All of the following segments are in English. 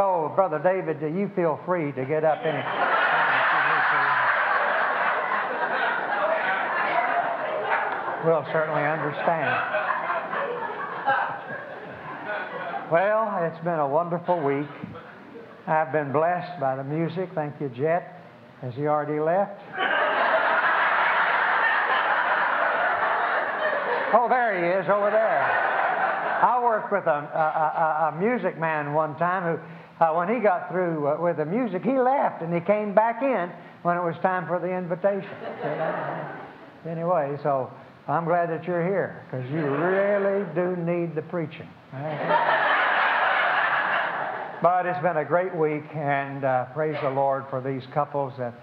So, Brother David, do you feel free to get up any? We'll certainly understand. Well, it's been a wonderful week. I've been blessed by the music. Thank you, Jet. Has he already left? Oh, there he is over there. I worked with a, a, a, a music man one time who, uh, when he got through uh, with the music, he left and he came back in when it was time for the invitation. anyway, so I'm glad that you're here because you really do need the preaching. but it's been a great week, and uh, praise the Lord for these couples that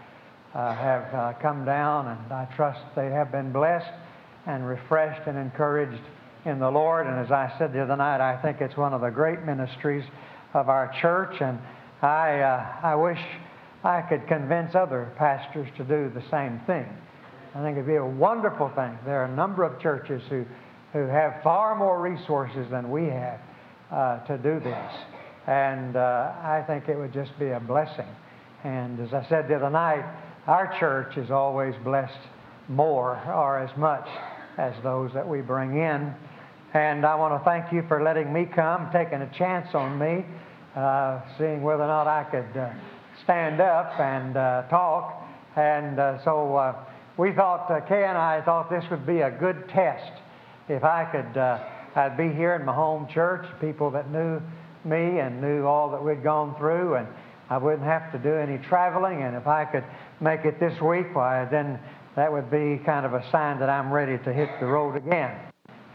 uh, have uh, come down, and I trust they have been blessed and refreshed and encouraged in the Lord. And as I said the other night, I think it's one of the great ministries of our church, and I, uh, I wish I could convince other pastors to do the same thing. I think it'd be a wonderful thing. There are a number of churches who, who have far more resources than we have uh, to do this. And uh, I think it would just be a blessing. And as I said the other night, our church is always blessed more or as much as those that we bring in. And I want to thank you for letting me come, taking a chance on me, uh, seeing whether or not I could uh, stand up and uh, talk. And uh, so uh, we thought, uh, Kay and I thought this would be a good test. If I could, I'd be here in my home church, people that knew me and knew all that we'd gone through, and I wouldn't have to do any traveling. And if I could make it this week, why, then that would be kind of a sign that I'm ready to hit the road again.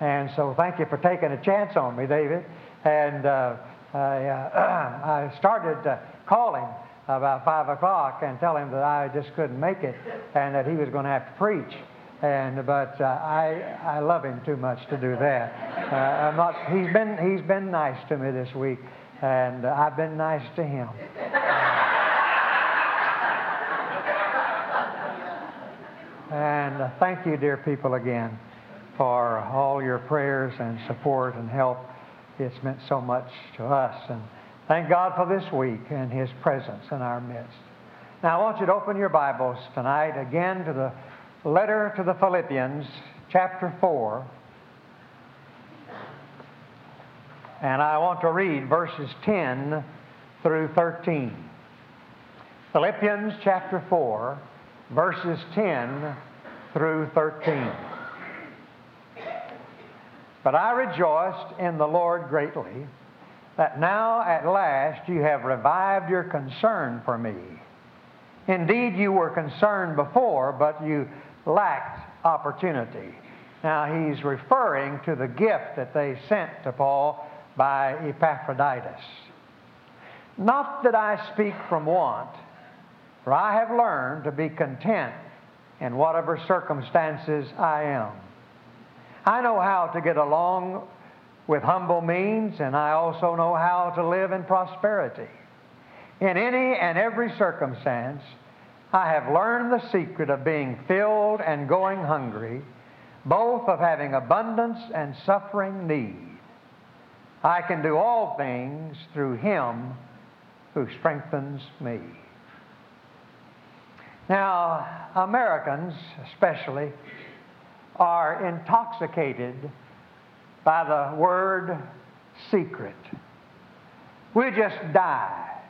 And so thank you for taking a chance on me, David. And uh, I, uh, I, started uh, calling about 5 o'clock and tell him that I just couldn't make it and that he was going to have to preach. And, but uh, I, I love him too much to do that. Uh, I'm not, he's, been, he's been nice to me this week, and I've been nice to him. And thank you, dear people, again for all your prayers and support and help. It's meant so much to us. And thank God for this week and His presence in our midst. Now, I want you to open your Bibles tonight again to the letter to the Philippians, chapter 4. And I want to read verses 10 through 13. Philippians chapter 4 verses 10 through 13. But I rejoiced in the Lord greatly that now at last you have revived your concern for me. Indeed, you were concerned before, but you lacked opportunity. Now, he's referring to the gift that they sent to Paul by Epaphroditus. Not that I speak from want for I have learned to be content in whatever circumstances I am. I know how to get along with humble means, and I also know how to live in prosperity. In any and every circumstance, I have learned the secret of being filled and going hungry, both of having abundance and suffering need. I can do all things through Him who strengthens me. Now, Americans, especially, are intoxicated by the word secret. We'd just die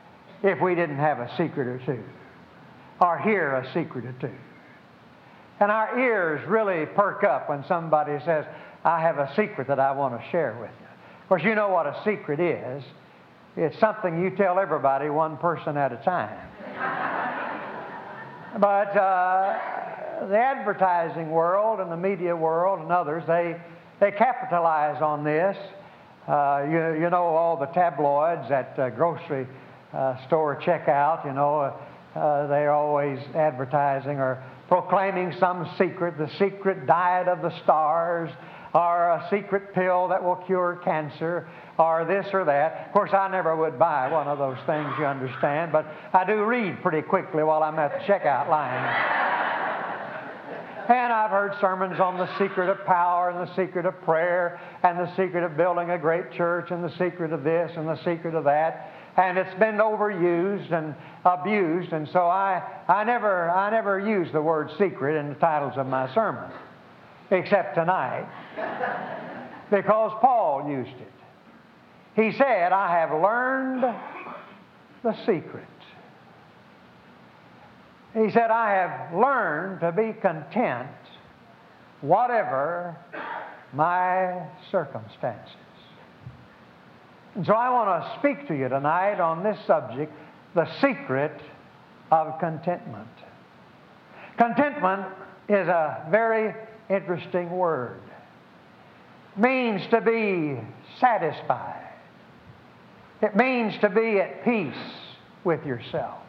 if we didn't have a secret or two, or hear a secret or two. And our ears really perk up when somebody says, I have a secret that I want to share with you. Of course, you know what a secret is. It's something you tell everybody one person at a time. But uh, the advertising world and the media world and others, they, they capitalize on this. Uh, you, you know, all the tabloids at uh, grocery uh, store checkout, you know, uh, they're always advertising or proclaiming some secret, the secret diet of the stars, or a secret pill that will cure cancer, or this or that. Of course, I never would buy one of those things, you understand, but I do read pretty quickly while I'm at the checkout line. And I've heard sermons on the secret of power and the secret of prayer and the secret of building a great church and the secret of this and the secret of that. and it's been overused and abused, and so I, I, never, I never use the word secret in the titles of my sermon, except tonight, because Paul used it. He said, I have learned the secret. He said, I have learned to be content whatever my circumstances. And so I want to speak to you tonight on this subject the secret of contentment. Contentment is a very interesting word. It means to be satisfied. It means to be at peace with yourself.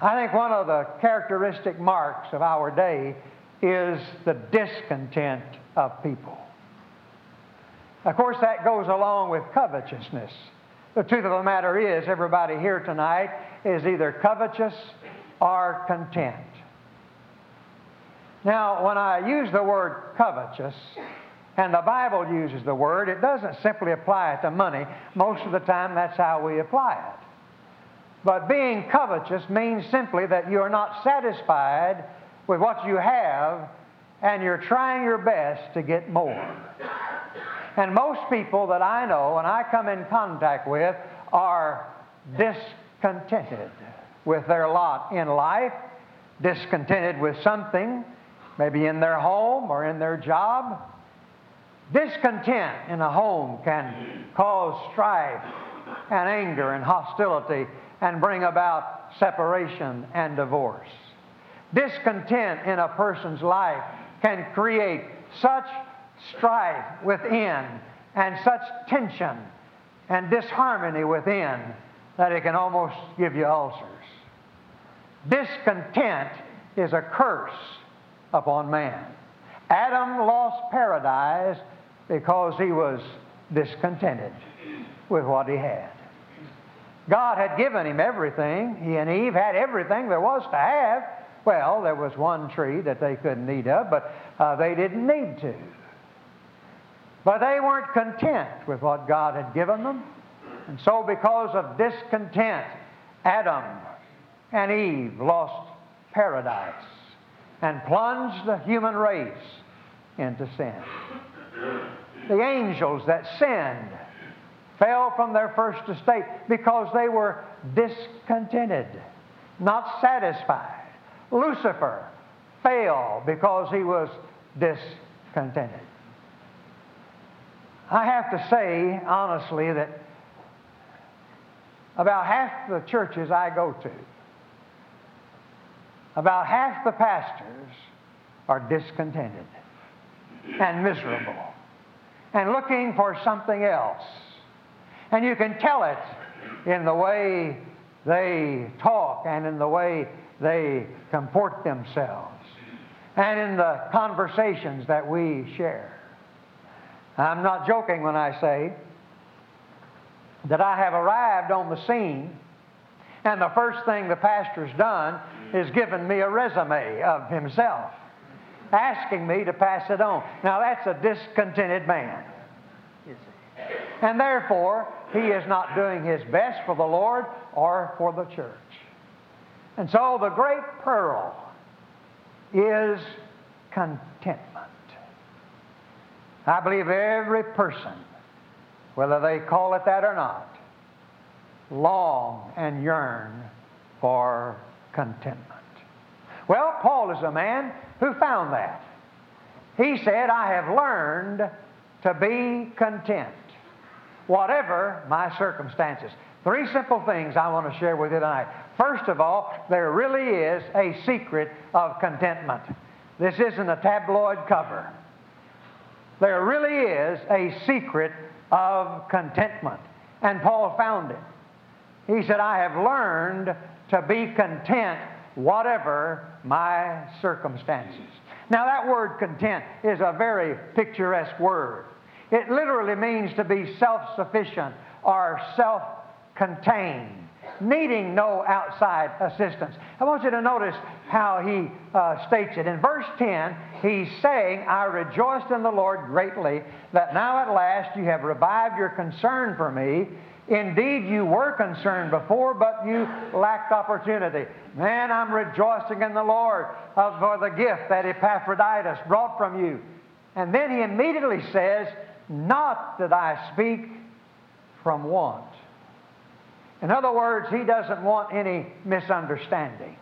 I think one of the characteristic marks of our day is the discontent of people. Of course, that goes along with covetousness. The truth of the matter is, everybody here tonight is either covetous or content. Now, when I use the word covetous, and the Bible uses the word, it doesn't simply apply it to money. Most of the time, that's how we apply it. But being covetous means simply that you are not satisfied with what you have and you're trying your best to get more. And most people that I know and I come in contact with are discontented with their lot in life, discontented with something, maybe in their home or in their job. Discontent in a home can cause strife and anger and hostility and bring about separation and divorce. Discontent in a person's life can create such strife within and such tension and disharmony within that it can almost give you ulcers. Discontent is a curse upon man. Adam lost paradise because he was discontented with what he had. God had given him everything. He and Eve had everything there was to have. Well, there was one tree that they couldn't eat of, but uh, they didn't need to. But they weren't content with what God had given them. And so, because of discontent, Adam and Eve lost paradise and plunged the human race into sin. The angels that sinned fell from their first estate because they were discontented, not satisfied. Lucifer fell because he was discontented. I have to say, honestly, that about half the churches I go to, about half the pastors are discontented and miserable and looking for something else. And you can tell it in the way they talk and in the way they comport themselves and in the conversations that we share. I'm not joking when I say that I have arrived on the scene, and the first thing the pastor's done is given me a resume of himself, asking me to pass it on. Now, that's a discontented man. And therefore, he is not doing his best for the Lord or for the church. And so, the great pearl is contentment. I believe every person, whether they call it that or not, long and yearn for contentment. Well, Paul is a man who found that. He said, I have learned to be content, whatever my circumstances. Three simple things I want to share with you tonight. First of all, there really is a secret of contentment. This isn't a tabloid cover. There really is a secret of contentment. And Paul found it. He said, I have learned to be content whatever my circumstances. Now, that word content is a very picturesque word. It literally means to be self sufficient or self contained. needing no outside assistance. I want you to notice how he uh, states it. In verse 10, he's saying, I rejoiced in the Lord greatly that now at last you have revived your concern for me. Indeed, you were concerned before, but you lacked opportunity. Man, I'm rejoicing in the Lord for the gift that Epaphroditus brought from you. And then he immediately says, Not that I speak from want. In other words, he doesn't want any misunderstanding.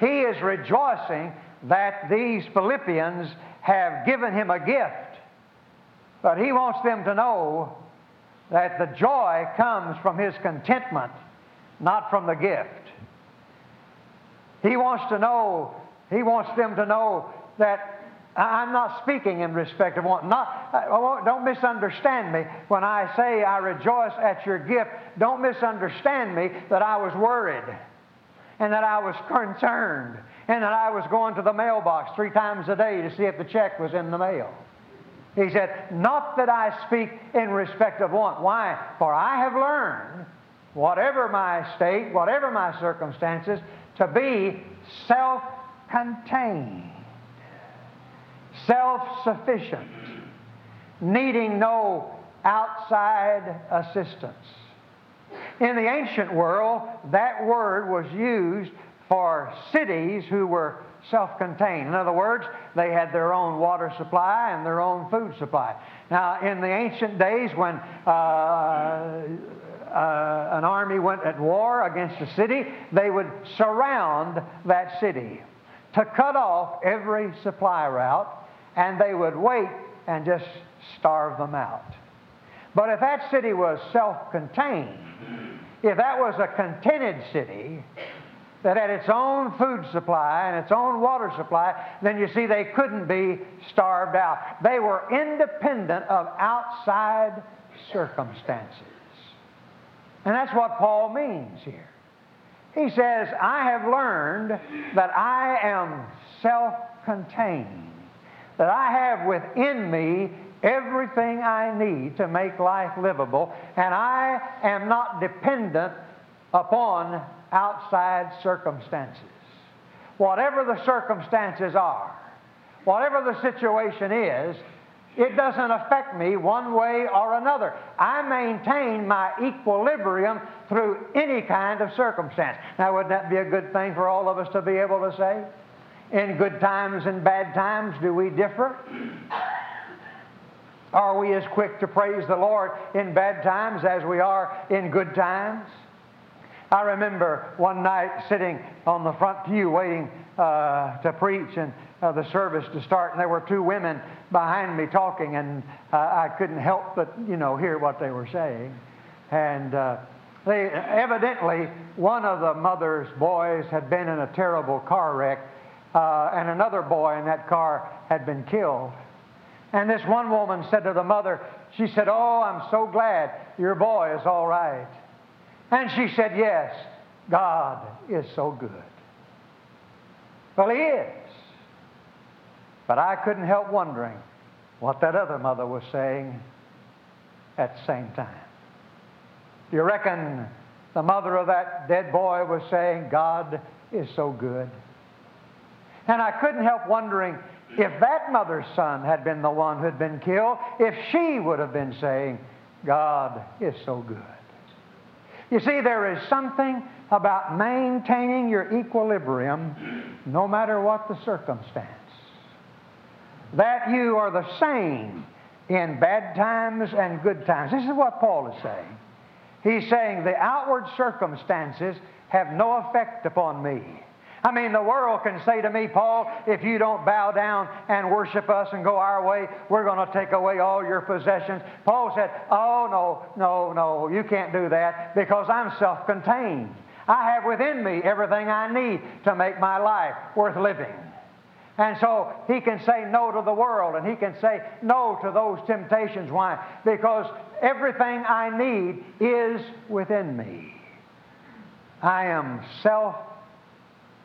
He is rejoicing that these Philippians have given him a gift, but he wants them to know that the joy comes from his contentment, not from the gift. He wants to know, he wants them to know that I'm not speaking in respect of want. Not, don't misunderstand me. When I say I rejoice at your gift, don't misunderstand me that I was worried and that I was concerned and that I was going to the mailbox three times a day to see if the check was in the mail. He said, Not that I speak in respect of want. Why? For I have learned, whatever my state, whatever my circumstances, to be self contained self sufficient, needing no outside assistance. In the ancient world, that word was used for cities who were self contained. In other words, they had their own water supply and their own food supply. Now, in the ancient days when uh, uh, an army went at war against a city, they would surround that city to cut off every supply route and they would wait and just starve them out. But if that city was self contained, if that was a contented city that had its own food supply and its own water supply, then you see they couldn't be starved out. They were independent of outside circumstances. And that's what Paul means here. He says, I have learned that I am self contained that I have within me everything I need to make life livable, and I am not dependent upon outside circumstances. Whatever the circumstances are, whatever the situation is, it doesn't affect me one way or another. I maintain my equilibrium through any kind of circumstance. Now, wouldn't that be a good thing for all of us to be able to say? In good times and bad times, do we differ? Are we as quick to praise the Lord in bad times as we are in good times? I remember one night sitting on the front pew waiting uh, to preach and uh, the service to start, and there were two women behind me talking, and uh, I couldn't help but, you know, hear what they were saying. And uh, they evidently, one of the mother's boys had been in a terrible car wreck uh, and another boy in that car had been killed. And this one woman said to the mother, she said, Oh, I'm so glad your boy is all right. And she said, Yes, God is so good. Well, He is. But I couldn't help wondering what that other mother was saying at the same time. Do you reckon the mother of that dead boy was saying, God is so good? And I couldn't help wondering if that mother's son had been the one who had been killed, if she would have been saying, God is so good. You see, there is something about maintaining your equilibrium no matter what the circumstance. That you are the same in bad times and good times. This is what Paul is saying. He's saying the outward circumstances have no effect upon me. I mean, the world can say to me, Paul, if you don't bow down and worship us and go our way, we're going to take away all your possessions. Paul said, Oh, no, no, no, you can't do that because I'm self contained. I have within me everything I need to make my life worth living. And so he can say no to the world and he can say no to those temptations. Why? Because everything I need is within me. I am self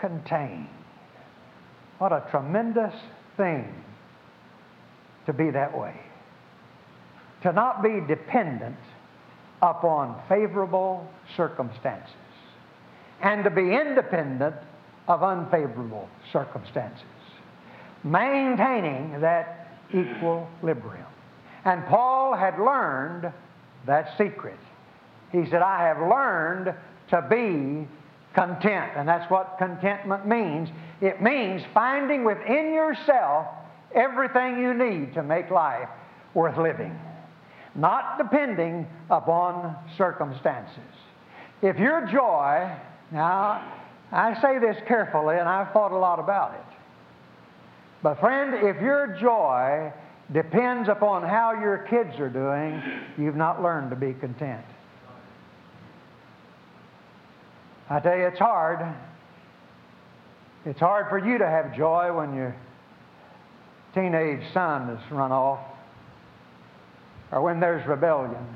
contained. What a tremendous thing to be that way. To not be dependent upon favorable circumstances and to be independent of unfavorable circumstances, maintaining that equilibrium. And Paul had learned that secret. He said, I have learned to be content. And that's what contentment means. It means finding within yourself everything you need to make life worth living, not depending upon circumstances. If your joy, now I say this carefully and I've thought a lot about it, but friend, if your joy depends upon how your kids are doing, you've not learned to be content. I tell you, it's hard. It's hard for you to have joy when your teenage son has run off or when there's rebellion.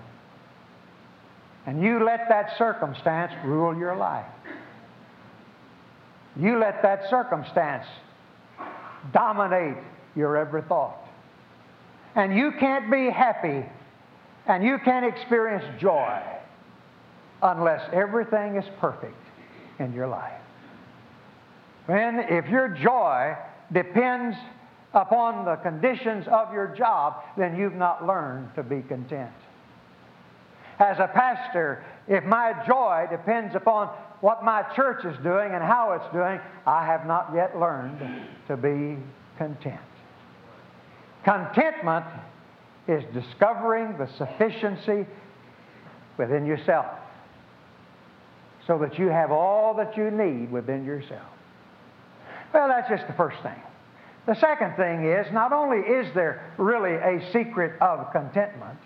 And you let that circumstance rule your life. You let that circumstance dominate your every thought. And you can't be happy and you can't experience joy unless everything is perfect in your life. When if your joy depends upon the conditions of your job, then you've not learned to be content. As a pastor, if my joy depends upon what my church is doing and how it's doing, I have not yet learned to be content. Contentment is discovering the sufficiency within yourself so that you have all that you need within yourself. Well, that's just the first thing. The second thing is not only is there really a secret of contentment,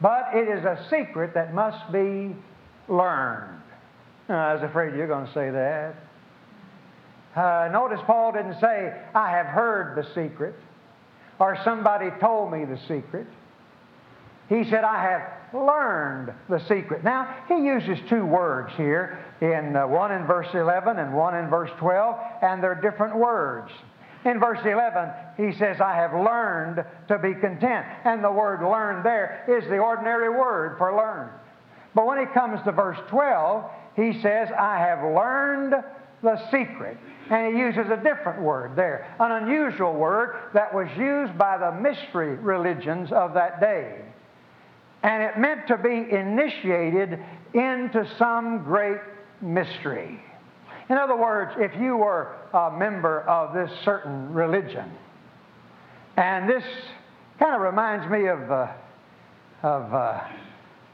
but it is a secret that must be learned. I was afraid you're going to say that. Uh, notice Paul didn't say, I have heard the secret or somebody told me the secret. He said, I have learned the secret. Now, he uses two words here, in uh, one in verse 11 and one in verse 12, and they're different words. In verse 11, he says, I have learned to be content. And the word learn there is the ordinary word for learn. But when he comes to verse 12, he says, I have learned the secret. And he uses a different word there, an unusual word that was used by the mystery religions of that day. And it meant to be initiated into some great mystery. In other words, if you were a member of this certain religion, and this kind of reminds me of, uh, of uh,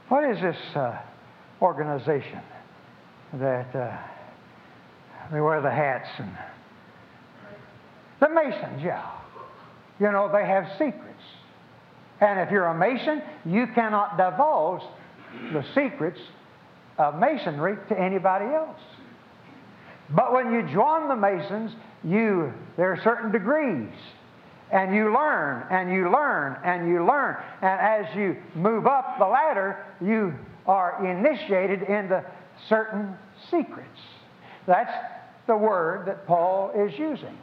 what is this uh, organization that uh, they wear the hats and the Masons, yeah. You know, they have secrets. And if you're a Mason, you cannot divulge the secrets of Masonry to anybody else. But when you join the Masons, you there are certain degrees. And you learn and you learn and you learn. And as you move up the ladder, you are initiated into certain secrets. That's the word that Paul is using.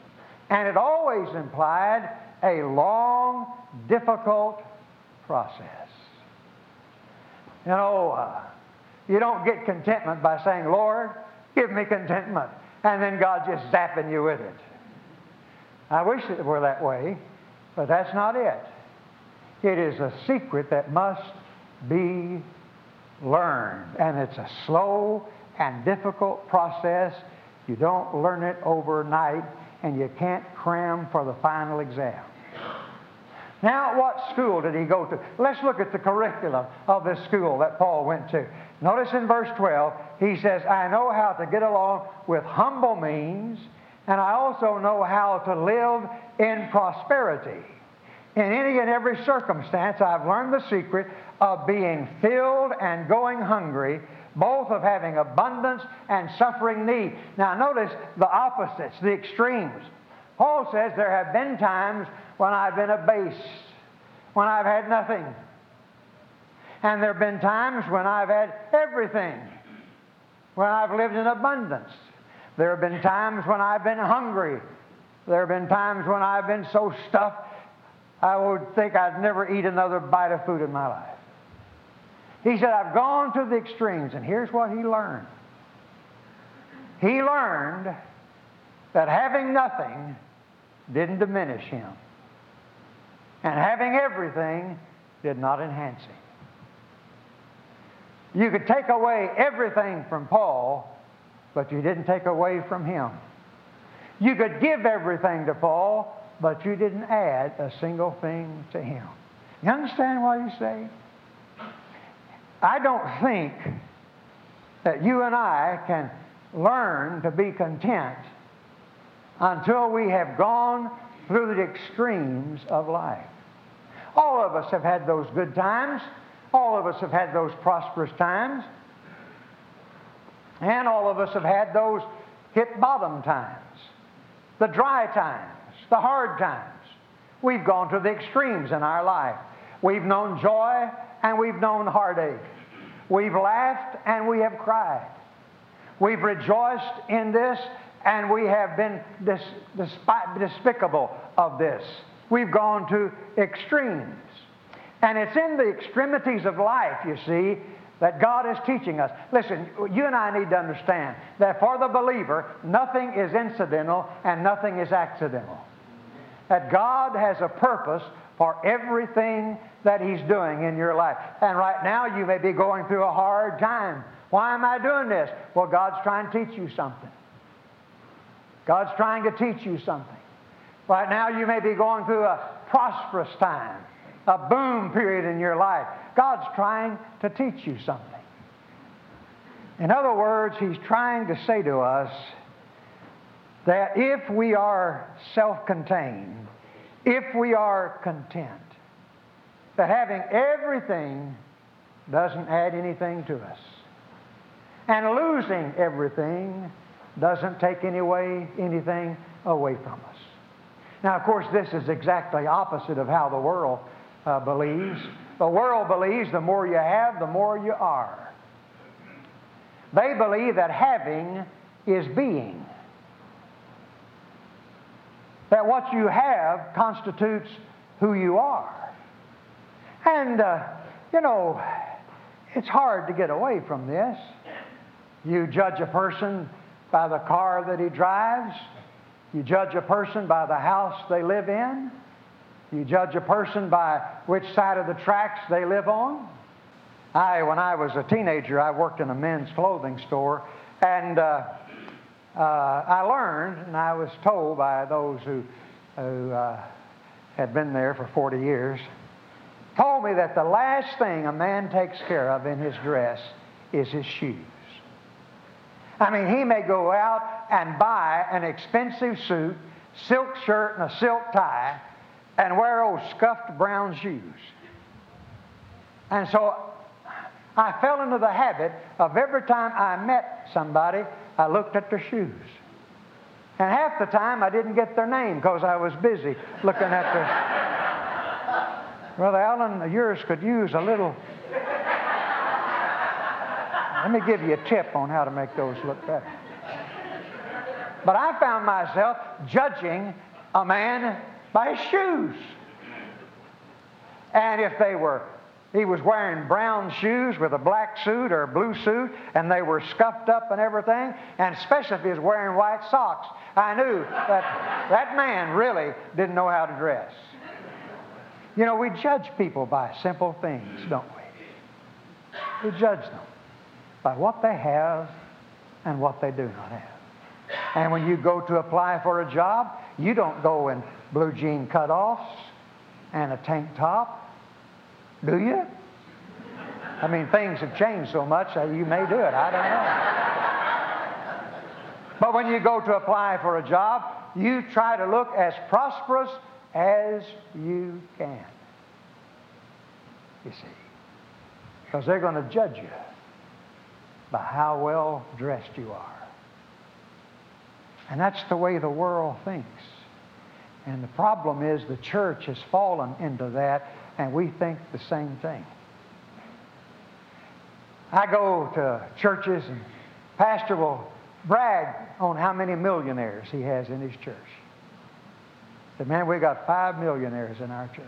And it always implied a long, difficult process. You know, uh, you don't get contentment by saying, Lord, give me contentment, and then God just zapping you with it. I wish it were that way, but that's not it. It is a secret that must be learned, and it's a slow and difficult process. You don't learn it overnight, and you can't cram for the final exam. Now, what school did he go to? Let's look at the curriculum of this school that Paul went to. Notice in verse 12, he says, I know how to get along with humble means, and I also know how to live in prosperity. In any and every circumstance, I've learned the secret of being filled and going hungry, both of having abundance and suffering need. Now, notice the opposites, the extremes. Paul says there have been times when I've been abased, when I've had nothing. And there have been times when I've had everything, when I've lived in abundance. There have been times when I've been hungry. There have been times when I've been so stuffed I would think I'd never eat another bite of food in my life. He said, I've gone to the extremes, and here's what he learned. He learned that having nothing didn't diminish him, and having everything did not enhance him. You could take away everything from Paul, but you didn't take away from him. You could give everything to Paul, but you didn't add a single thing to him. You understand what he's saying? I don't think that you and I can learn to be content until we have gone through the extremes of life. All of us have had those good times. All of us have had those prosperous times. And all of us have had those hit bottom times, the dry times, the hard times. We've gone to the extremes in our life. We've known joy and we've known heartache. We've laughed and we have cried. We've rejoiced in this and we have been dis- despicable of this. We've gone to extremes. And it's in the extremities of life, you see, that God is teaching us. Listen, you and I need to understand that for the believer, nothing is incidental and nothing is accidental. That God has a purpose for everything that He's doing in your life. And right now, you may be going through a hard time. Why am I doing this? Well, God's trying to teach you something. God's trying to teach you something. Right now, you may be going through a prosperous time, a boom period in your life. God's trying to teach you something. In other words, He's trying to say to us that if we are self contained, if we are content, that having everything doesn't add anything to us. And losing everything doesn't take any way, anything away from us. Now, of course, this is exactly opposite of how the world uh, believes. The world believes the more you have, the more you are. They believe that having is being. That what you have constitutes who you are. And, uh, you know, it's hard to get away from this. You judge a person by the car that he drives, you judge a person by the house they live in, you judge a person by which side of the tracks they live on. I, when I was a teenager, I worked in a men's clothing store, and uh, uh, I learned, and I was told by those who, who uh, had been there for 40 years, told me that the last thing a man takes care of in his dress is his shoes. I mean, he may go out and buy an expensive suit, silk shirt, and a silk tie, and wear old scuffed brown shoes. And so I fell into the habit of every time I met somebody, I looked at their shoes. And half the time I didn't get their name because I was busy looking at their. Brother Allen, yours could use a little. Let me give you a tip on how to make those look better. But I found myself judging a man by his shoes. And if they were, he was wearing brown shoes with a black suit or a blue suit, and they were scuffed up and everything, and especially if he was wearing white socks, I knew that that man really didn't know how to dress. You know, we judge people by simple things, don't we? We judge them by what they have and what they do not have. And when you go to apply for a job, you don't go in blue jean cutoffs and a tank top, do you? I mean, things have changed so much that you may do it. I don't know. But when you go to apply for a job, you try to look as prosperous as you can. You see. Because they're going to judge you by how well dressed you are. And that's the way the world thinks. And the problem is the church has fallen into that, and we think the same thing. I go to churches, and pastor will brag on how many millionaires he has in his church. Said, man, we got five millionaires in our church.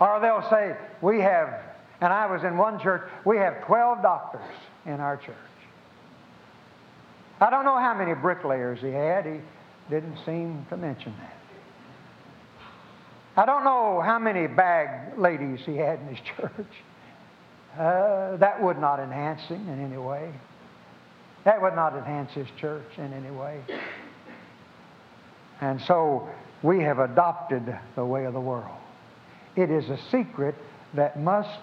Or they'll say, we have And I was in one church, we have 12 doctors in our church. I don't know how many bricklayers he had. He didn't seem to mention that. I don't know how many bag ladies he had in his church. Uh, that would not enhance him in any way. That would not enhance his church in any way. And so we have adopted the way of the world. It is a secret that must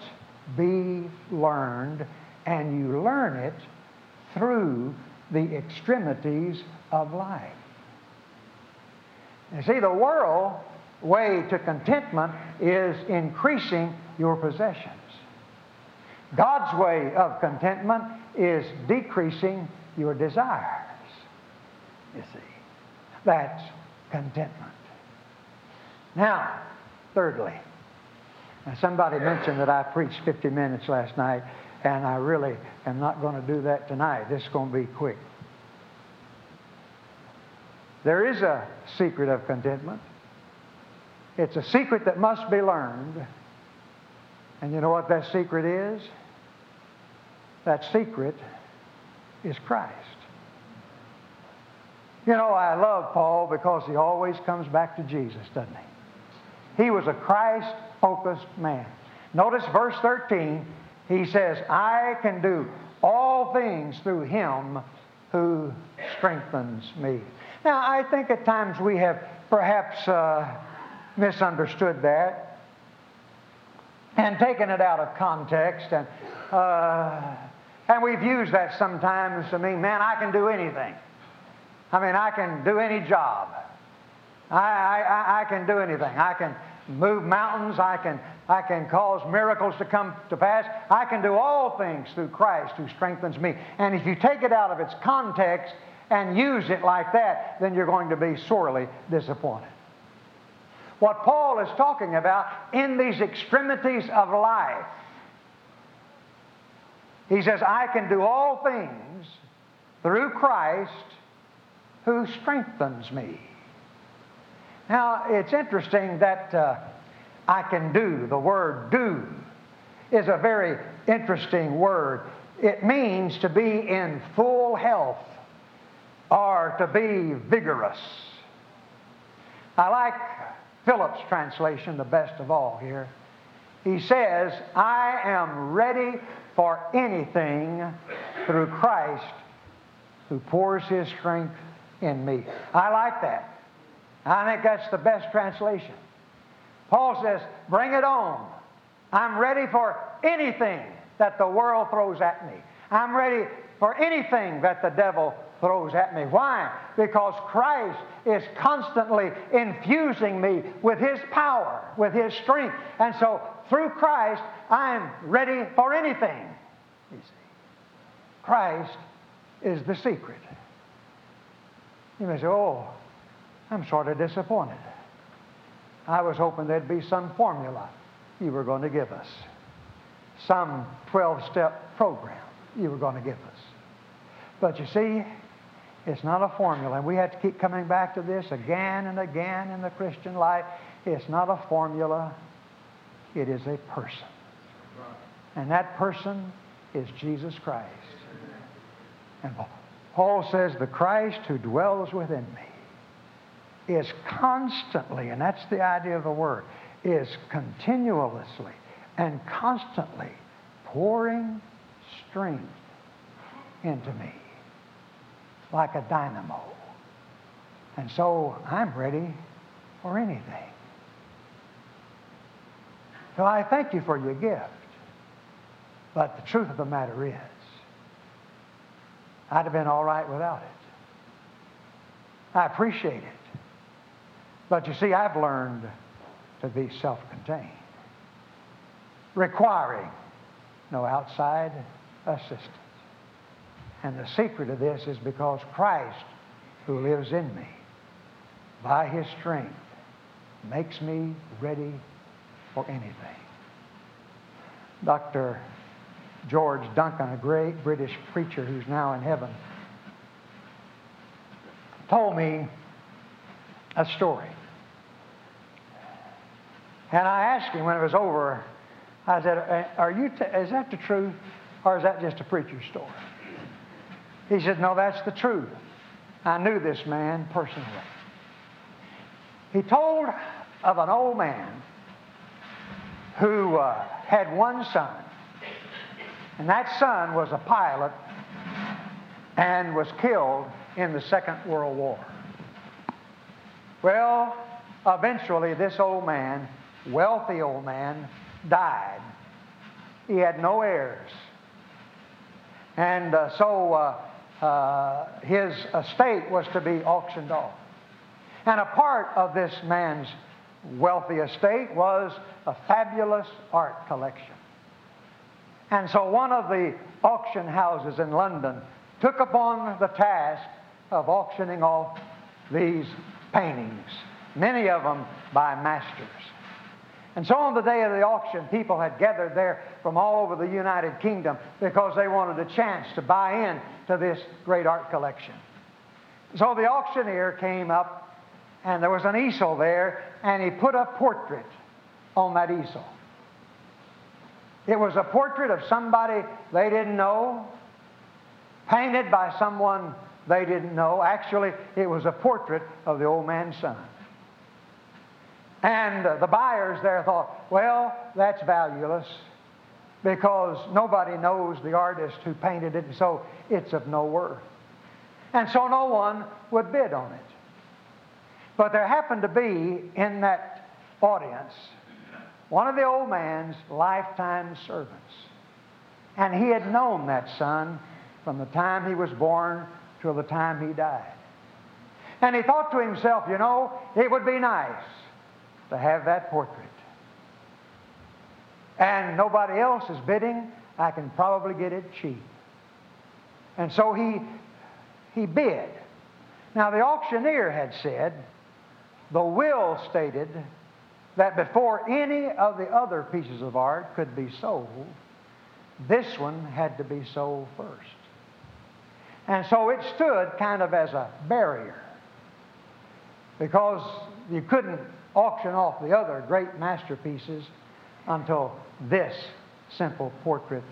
be learned, and you learn it through the extremities of life. You see, the world way to contentment is increasing your possessions. God's way of contentment is decreasing your desires. You see, that's contentment. Now, thirdly, somebody mentioned that I preached 50 minutes last night, and I really am not going to do that tonight. This is going to be quick. There is a secret of contentment. It's a secret that must be learned. And you know what that secret is? That secret is Christ. You know, I love Paul because he always comes back to Jesus, doesn't he? He was a Christ focused man. Notice verse 13, he says, I can do all things through him who strengthens me. Now, I think at times we have perhaps uh, misunderstood that and taken it out of context, and, uh, and we've used that sometimes to mean, man, I can do anything. I mean, I can do any job. I, I, I can do anything. I can move mountains. I can, I can cause miracles to come to pass. I can do all things through Christ who strengthens me. And if you take it out of its context and use it like that, then you're going to be sorely disappointed. What Paul is talking about in these extremities of life, he says, I can do all things through Christ who strengthens me. Now, it's interesting that uh, I can do, the word do, is a very interesting word. It means to be in full health or to be vigorous. I like Phillips' translation the best of all here. He says, I am ready for anything through Christ who pours his strength in me. I like that. I think that's the best translation. Paul says, Bring it on. I'm ready for anything that the world throws at me. I'm ready for anything that the devil throws at me. Why? Because Christ is constantly infusing me with His power, with His strength. And so through Christ, I'm ready for anything. You see. Christ is the secret. You may say, oh, I'm sort of disappointed. I was hoping there'd be some formula you were going to give us, some 12 step program you were going to give us. But you see, it's not a formula. And we have to keep coming back to this again and again in the Christian life. It's not a formula, it is a person. And that person is Jesus Christ. And Paul says, The Christ who dwells within me is constantly, and that's the idea of the word, is continuously and constantly pouring strength into me like a dynamo. And so I'm ready for anything. So I thank you for your gift. But the truth of the matter is, I'd have been all right without it. I appreciate it. But you see, I've learned to be self contained, requiring no outside assistance. And the secret of this is because Christ, who lives in me, by his strength, makes me ready for anything. Dr. George Duncan, a great British preacher who's now in heaven, told me a story. And I asked him when it was over, I said, "Uh, Are you t- is that the truth, or is that just a preacher's story? He said, No, that's the truth. I knew this man personally. He told of an old man who uh, had one son, and that son was a pilot and was killed in the Second World War. Well, eventually, this old man, wealthy old man, died. He had no heirs. And uh, so uh, uh, his estate was to be auctioned off. And a part of this man's wealthy estate was a fabulous art collection. And so one of the auction houses in London took upon the task of auctioning off these paintings, many of them by masters. And so on the day of the auction, people had gathered there from all over the United Kingdom because they wanted a chance to buy in to this great art collection. So the auctioneer came up, and there was an easel there, and he put a portrait on that easel. It was a portrait of somebody they didn't know, painted by someone they didn't know. Actually, it was a portrait of the old man's son. And the buyers there thought, well, that's valueless because nobody knows the artist who painted it, and so it's of no worth. And so no one would bid on it. But there happened to be in that audience one of the old man's lifetime servants. And he had known that son from the time he was born till the time he died. And he thought to himself, you know, it would be nice to have that portrait. And nobody else is bidding, I can probably get it cheap. And so he, he bid. Now, the auctioneer had said, the will stated that before any of the other pieces of art could be sold, this one had to be sold first. And so it stood kind of as a barrier because you couldn't auction off the other great masterpieces until this simple portrait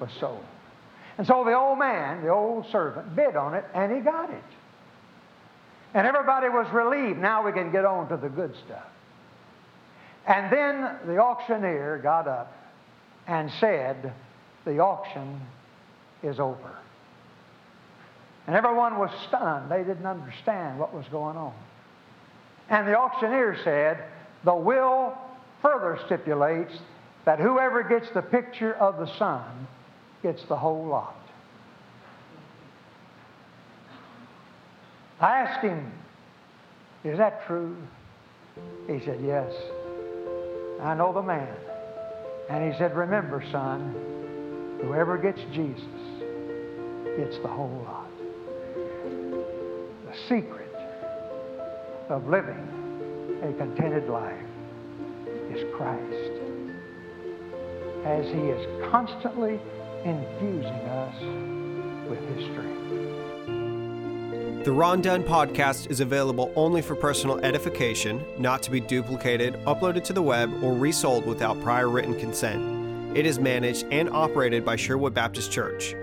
was sold. And so the old man, the old servant, bid on it and he got it. And everybody was relieved. Now we can get on to the good stuff. And then the auctioneer got up and said, The auction is over. And everyone was stunned. They didn't understand what was going on. And the auctioneer said, The will further stipulates that whoever gets the picture of the son gets the whole lot. I asked him, Is that true? He said, Yes. I know the man. And he said, Remember, son, whoever gets Jesus gets the whole lot. The secret of living a contented life is Christ. As he is constantly infusing us with his strength. The Ron Dunn podcast is available only for personal edification, not to be duplicated, uploaded to the web, or resold without prior written consent. It is managed and operated by Sherwood Baptist Church.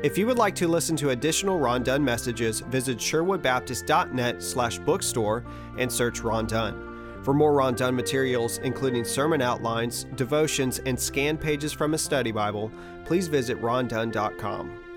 If you would like to listen to additional Ron Dunn messages, visit sherwoodbaptist.net slash bookstore and search Ron Dunn. For more Ron Dunn materials, including sermon outlines, devotions, and scanned pages from a study Bible, please visit rondunn.com.